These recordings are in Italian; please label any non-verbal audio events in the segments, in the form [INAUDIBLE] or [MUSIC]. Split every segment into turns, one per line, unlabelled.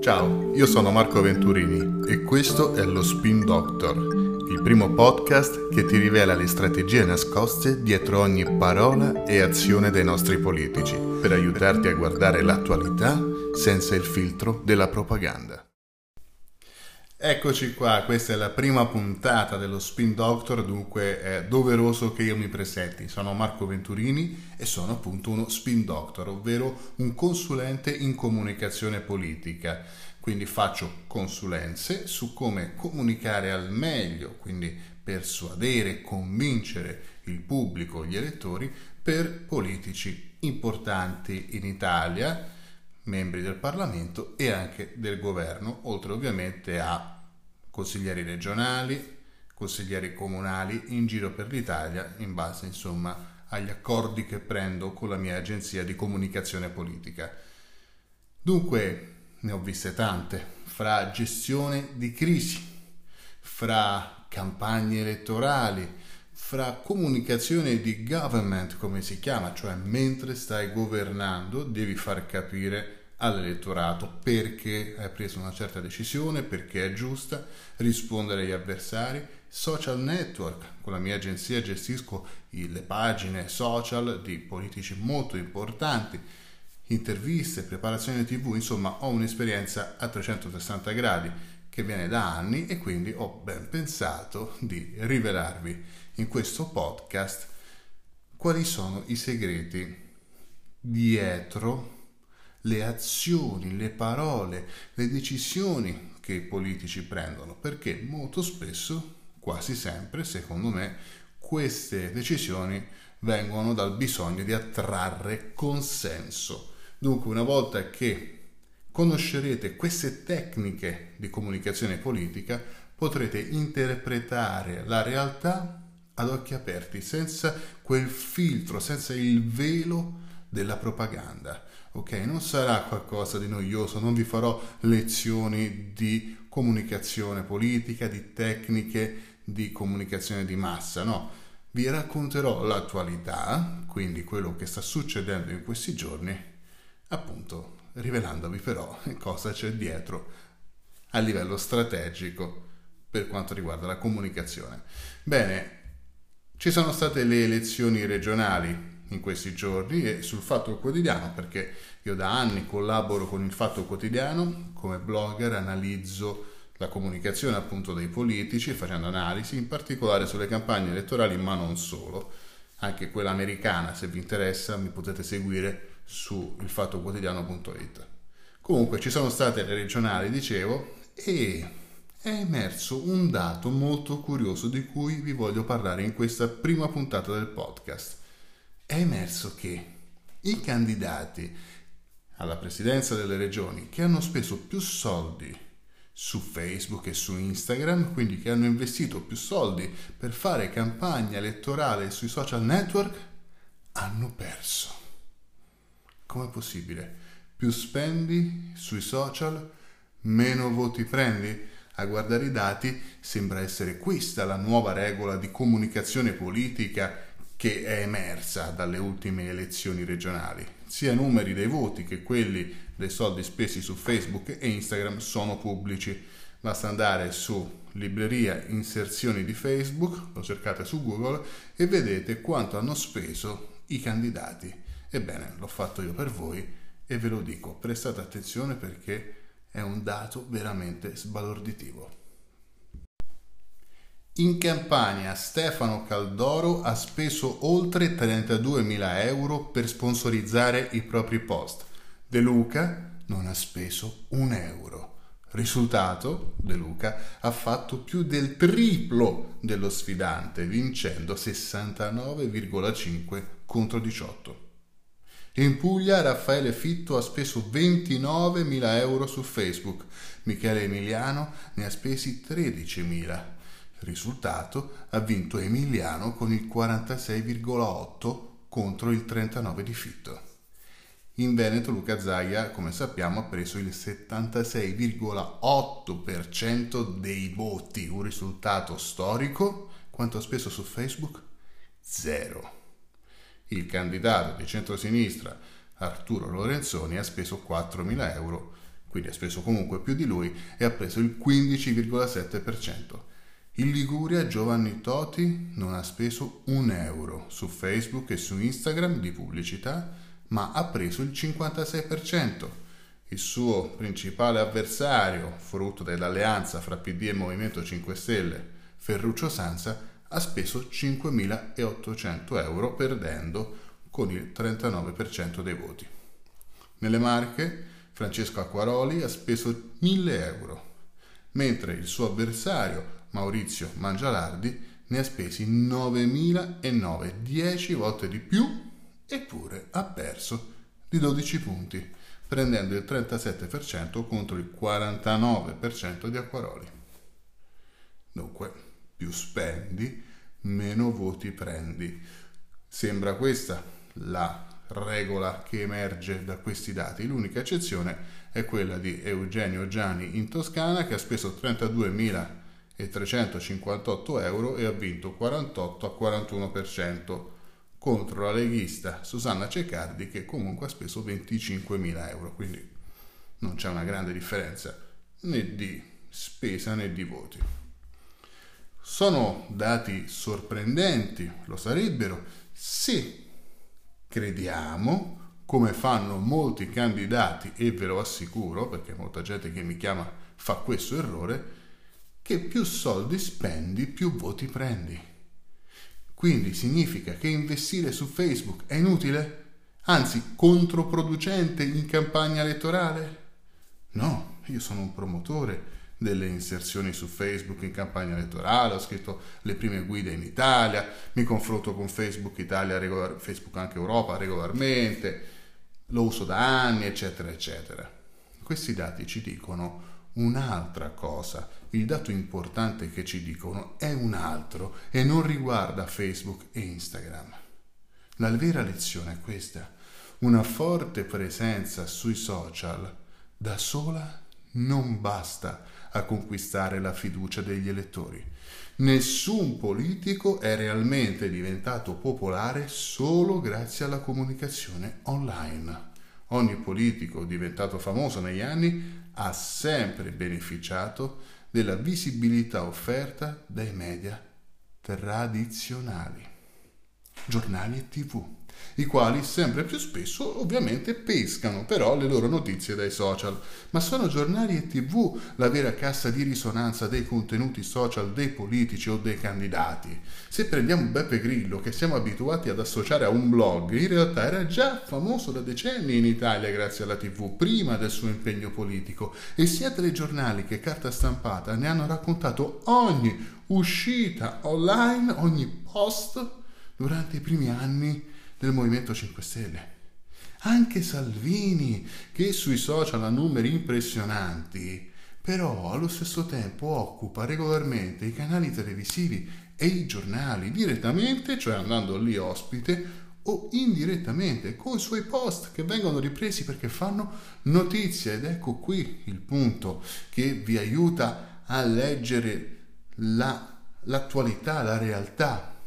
Ciao, io sono Marco Venturini e questo è lo Spin Doctor, il primo podcast che ti rivela le strategie nascoste dietro ogni parola e azione dei nostri politici, per aiutarti a guardare l'attualità senza il filtro della propaganda. Eccoci qua, questa è la prima puntata dello Spin Doctor, dunque è doveroso che io mi presenti. Sono Marco Venturini e sono appunto uno Spin Doctor, ovvero un consulente in comunicazione politica. Quindi faccio consulenze su come comunicare al meglio, quindi persuadere, convincere il pubblico, gli elettori, per politici importanti in Italia membri del Parlamento e anche del governo, oltre ovviamente a consiglieri regionali, consiglieri comunali in giro per l'Italia in base insomma agli accordi che prendo con la mia agenzia di comunicazione politica. Dunque ne ho viste tante, fra gestione di crisi, fra campagne elettorali, fra comunicazione di government, come si chiama, cioè mentre stai governando devi far capire all'elettorato perché hai preso una certa decisione, perché è giusta, rispondere agli avversari. Social network, con la mia agenzia gestisco le pagine social di politici molto importanti, interviste, preparazione tv, insomma ho un'esperienza a 360 gradi che viene da anni e quindi ho ben pensato di rivelarvi in questo podcast quali sono i segreti dietro le azioni, le parole, le decisioni che i politici prendono, perché molto spesso, quasi sempre, secondo me, queste decisioni vengono dal bisogno di attrarre consenso. Dunque, una volta che conoscerete queste tecniche di comunicazione politica, potrete interpretare la realtà ad occhi aperti, senza quel filtro, senza il velo della propaganda. Ok, non sarà qualcosa di noioso, non vi farò lezioni di comunicazione politica, di tecniche di comunicazione di massa, no. Vi racconterò l'attualità, quindi quello che sta succedendo in questi giorni, appunto rivelandovi però [LAUGHS] cosa c'è dietro a livello strategico per quanto riguarda la comunicazione. Bene, ci sono state le elezioni regionali in questi giorni e sul Fatto Quotidiano perché io da anni collaboro con il Fatto Quotidiano come blogger, analizzo la comunicazione appunto dei politici facendo analisi in particolare sulle campagne elettorali ma non solo, anche quella americana se vi interessa mi potete seguire su ilfattoquotidiano.it. Comunque ci sono state le regionali, dicevo, e è emerso un dato molto curioso di cui vi voglio parlare in questa prima puntata del podcast è emerso che i candidati alla presidenza delle regioni che hanno speso più soldi su Facebook e su Instagram, quindi che hanno investito più soldi per fare campagna elettorale sui social network, hanno perso. Com'è possibile? Più spendi sui social, meno voti prendi? A guardare i dati sembra essere questa la nuova regola di comunicazione politica che è emersa dalle ultime elezioni regionali. Sia i numeri dei voti che quelli dei soldi spesi su Facebook e Instagram sono pubblici. Basta andare su libreria inserzioni di Facebook, lo cercate su Google e vedete quanto hanno speso i candidati. Ebbene, l'ho fatto io per voi e ve lo dico, prestate attenzione perché è un dato veramente sbalorditivo. In Campania Stefano Caldoro ha speso oltre 32.000 euro per sponsorizzare i propri post. De Luca non ha speso un euro. Risultato, De Luca ha fatto più del triplo dello sfidante, vincendo 69,5 contro 18. In Puglia Raffaele Fitto ha speso 29.000 euro su Facebook, Michele Emiliano ne ha spesi 13.000 Risultato, ha vinto Emiliano con il 46,8 contro il 39 di Fitto. In Veneto Luca Zaia, come sappiamo, ha preso il 76,8% dei voti, un risultato storico. Quanto ha speso su Facebook? Zero. Il candidato di centrosinistra Arturo Lorenzoni ha speso 4.000 euro quindi ha speso comunque più di lui e ha preso il 15,7%. In Liguria Giovanni Toti non ha speso un euro su Facebook e su Instagram di pubblicità, ma ha preso il 56%. Il suo principale avversario, frutto dell'alleanza fra PD e Movimento 5 Stelle, Ferruccio Sanza, ha speso 5.800 euro perdendo con il 39% dei voti. Nelle Marche Francesco Acquaroli ha speso 1.000 euro, mentre il suo avversario Maurizio Mangialardi ne ha spesi 9.009, 10 volte di più, eppure ha perso di 12 punti, prendendo il 37% contro il 49% di Acquaroli. Dunque, più spendi, meno voti prendi. Sembra questa la regola che emerge da questi dati. L'unica eccezione è quella di Eugenio Gianni in Toscana che ha speso 32.000 e 358 euro e ha vinto 48 a 41% contro la leghista Susanna Ceccardi che comunque ha speso 25.000 euro, quindi non c'è una grande differenza né di spesa né di voti. Sono dati sorprendenti, lo sarebbero, se crediamo, come fanno molti candidati, e ve lo assicuro, perché molta gente che mi chiama fa questo errore, che più soldi spendi, più voti prendi. Quindi significa che investire su Facebook è inutile? Anzi, controproducente in campagna elettorale? No, io sono un promotore delle inserzioni su Facebook in campagna elettorale, ho scritto le prime guide in Italia, mi confronto con Facebook Italia, regolar- Facebook anche Europa regolarmente, lo uso da anni, eccetera, eccetera. Questi dati ci dicono un'altra cosa. Il dato importante che ci dicono è un altro e non riguarda Facebook e Instagram. La vera lezione è questa. Una forte presenza sui social da sola non basta a conquistare la fiducia degli elettori. Nessun politico è realmente diventato popolare solo grazie alla comunicazione online. Ogni politico diventato famoso negli anni ha sempre beneficiato della visibilità offerta dai media tradizionali, giornali e tv i quali sempre più spesso ovviamente pescano però le loro notizie dai social. Ma sono giornali e tv la vera cassa di risonanza dei contenuti social dei politici o dei candidati. Se prendiamo Beppe Grillo, che siamo abituati ad associare a un blog, in realtà era già famoso da decenni in Italia grazie alla tv, prima del suo impegno politico, e sia telegiornali che carta stampata ne hanno raccontato ogni uscita online, ogni post durante i primi anni del Movimento 5 Stelle. Anche Salvini, che sui social ha numeri impressionanti, però allo stesso tempo occupa regolarmente i canali televisivi e i giornali direttamente, cioè andando lì ospite, o indirettamente con i suoi post che vengono ripresi perché fanno notizia ed ecco qui il punto che vi aiuta a leggere la, l'attualità, la realtà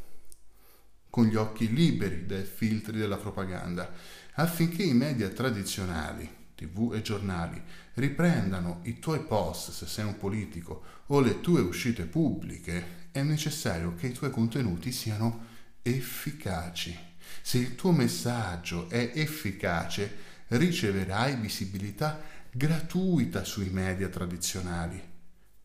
con gli occhi liberi dai filtri della propaganda, affinché i media tradizionali, tv e giornali, riprendano i tuoi post se sei un politico o le tue uscite pubbliche, è necessario che i tuoi contenuti siano efficaci. Se il tuo messaggio è efficace, riceverai visibilità gratuita sui media tradizionali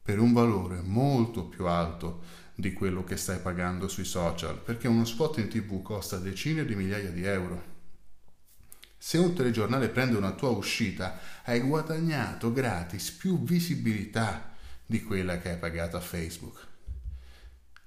per un valore molto più alto di quello che stai pagando sui social, perché uno spot in tv costa decine di migliaia di euro. Se un telegiornale prende una tua uscita, hai guadagnato gratis più visibilità di quella che hai pagato a Facebook.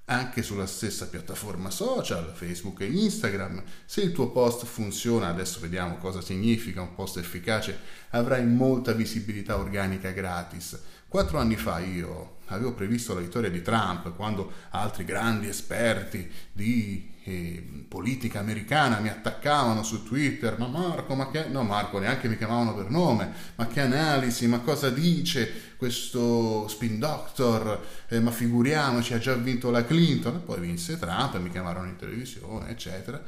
Anche sulla stessa piattaforma social, Facebook e Instagram, se il tuo post funziona, adesso vediamo cosa significa un post efficace, avrai molta visibilità organica gratis. Quattro anni fa io avevo previsto la vittoria di Trump quando altri grandi esperti di eh, politica americana mi attaccavano su Twitter, ma Marco, ma che... No Marco, neanche mi chiamavano per nome, ma che analisi, ma cosa dice questo spin doctor, eh, ma figuriamoci, ha già vinto la Clinton, e poi vinse Trump mi chiamarono in televisione, eccetera,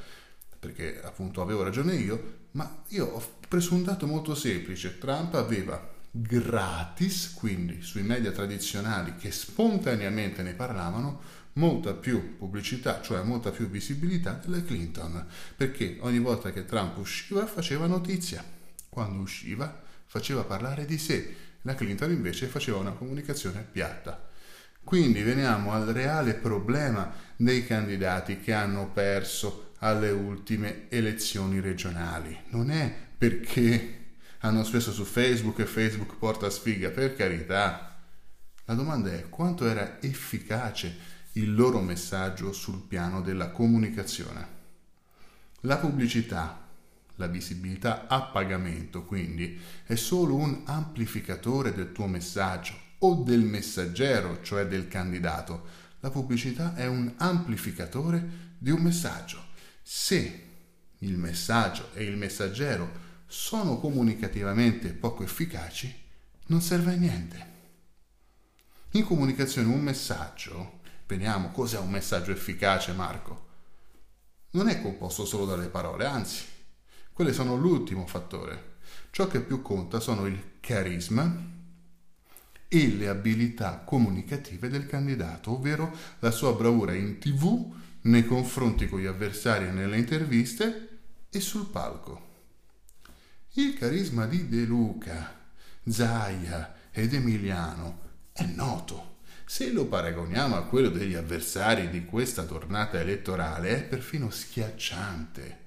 perché appunto avevo ragione io, ma io ho preso un dato molto semplice, Trump aveva gratis, quindi sui media tradizionali che spontaneamente ne parlavano, molta più pubblicità, cioè molta più visibilità della Clinton, perché ogni volta che Trump usciva faceva notizia, quando usciva faceva parlare di sé, la Clinton invece faceva una comunicazione piatta. Quindi veniamo al reale problema dei candidati che hanno perso alle ultime elezioni regionali. Non è perché hanno speso su Facebook e Facebook porta sfiga, per carità. La domanda è quanto era efficace il loro messaggio sul piano della comunicazione. La pubblicità, la visibilità a pagamento, quindi, è solo un amplificatore del tuo messaggio o del messaggero, cioè del candidato. La pubblicità è un amplificatore di un messaggio. Se il messaggio e il messaggero sono comunicativamente poco efficaci, non serve a niente. In comunicazione un messaggio, vediamo cos'è un messaggio efficace Marco, non è composto solo dalle parole, anzi, quelle sono l'ultimo fattore. Ciò che più conta sono il carisma e le abilità comunicative del candidato, ovvero la sua bravura in tv, nei confronti con gli avversari e nelle interviste e sul palco. Il carisma di De Luca, Zaia ed Emiliano è noto. Se lo paragoniamo a quello degli avversari di questa tornata elettorale è perfino schiacciante.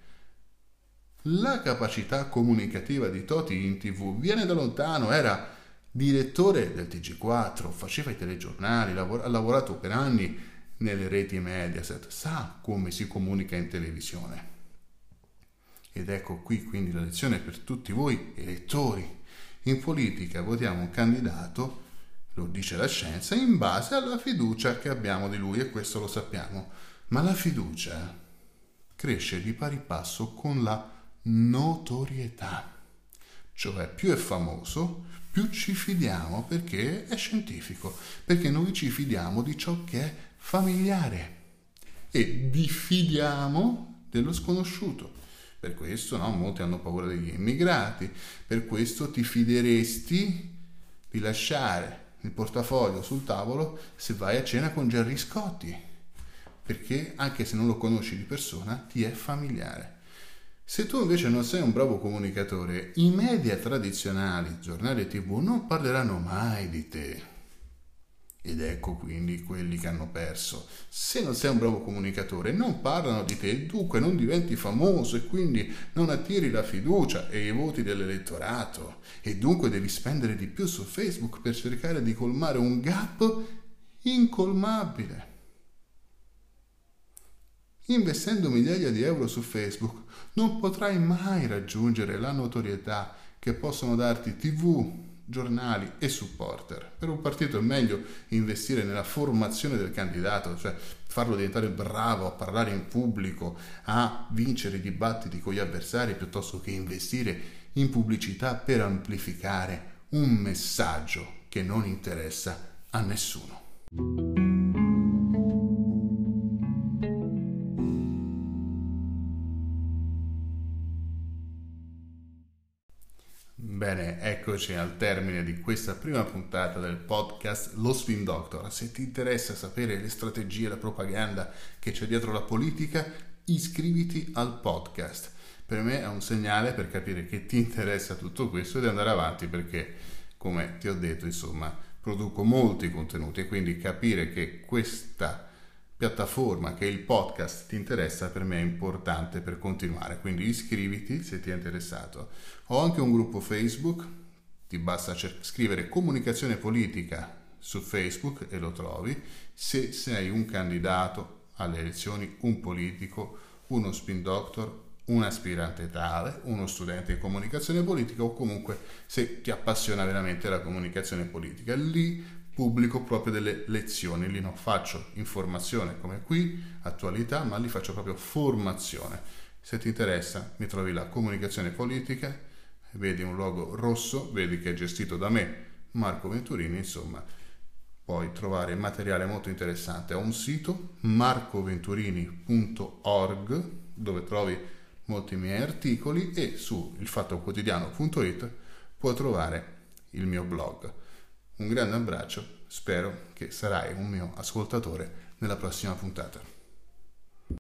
La capacità comunicativa di Toti in tv viene da lontano, era direttore del TG4, faceva i telegiornali, ha lavorato per anni nelle reti Mediaset, sa come si comunica in televisione. Ed ecco qui quindi la lezione per tutti voi elettori. In politica votiamo un candidato, lo dice la scienza, in base alla fiducia che abbiamo di lui e questo lo sappiamo. Ma la fiducia cresce di pari passo con la notorietà. Cioè più è famoso, più ci fidiamo perché è scientifico, perché noi ci fidiamo di ciò che è familiare e diffidiamo dello sconosciuto. Per questo no, molti hanno paura degli immigrati, per questo ti fideresti di lasciare il portafoglio sul tavolo se vai a cena con Gerry Scotti, perché anche se non lo conosci di persona ti è familiare. Se tu invece non sei un bravo comunicatore, i media tradizionali, giornali e tv non parleranno mai di te ed ecco quindi quelli che hanno perso. Se non sei un bravo comunicatore, non parlano di te, dunque non diventi famoso e quindi non attiri la fiducia e i voti dell'elettorato. E dunque devi spendere di più su Facebook per cercare di colmare un gap incolmabile. Investendo migliaia di euro su Facebook non potrai mai raggiungere la notorietà che possono darti TV, giornali e supporter. Per un partito è meglio investire nella formazione del candidato, cioè farlo diventare bravo a parlare in pubblico, a vincere i dibattiti con gli avversari, piuttosto che investire in pubblicità per amplificare un messaggio che non interessa a nessuno. Bene, eccoci al termine di questa prima puntata del podcast Lo Spin Doctor. Se ti interessa sapere le strategie, la propaganda che c'è dietro la politica, iscriviti al podcast. Per me è un segnale per capire che ti interessa tutto questo ed andare avanti perché, come ti ho detto, insomma, produco molti contenuti e quindi capire che questa piattaforma che il podcast ti interessa per me è importante per continuare. Quindi iscriviti se ti è interessato. Ho anche un gruppo facebook ti basta cer- scrivere comunicazione politica su facebook e lo trovi. Se sei un candidato alle elezioni un politico uno spin doctor un aspirante tale, uno studente di comunicazione politica o comunque se ti appassiona veramente la comunicazione politica. Lì pubblico proprio delle lezioni, lì non faccio informazione come qui, attualità, ma lì faccio proprio formazione. Se ti interessa, mi trovi la comunicazione politica, vedi un logo rosso, vedi che è gestito da me, Marco Venturini, insomma, puoi trovare materiale molto interessante. Ho un sito marcoventurini.org dove trovi molti miei articoli e su ilfattoquotidiano.it puoi trovare il mio blog. Un grande abbraccio, spero che sarai un mio ascoltatore nella prossima puntata.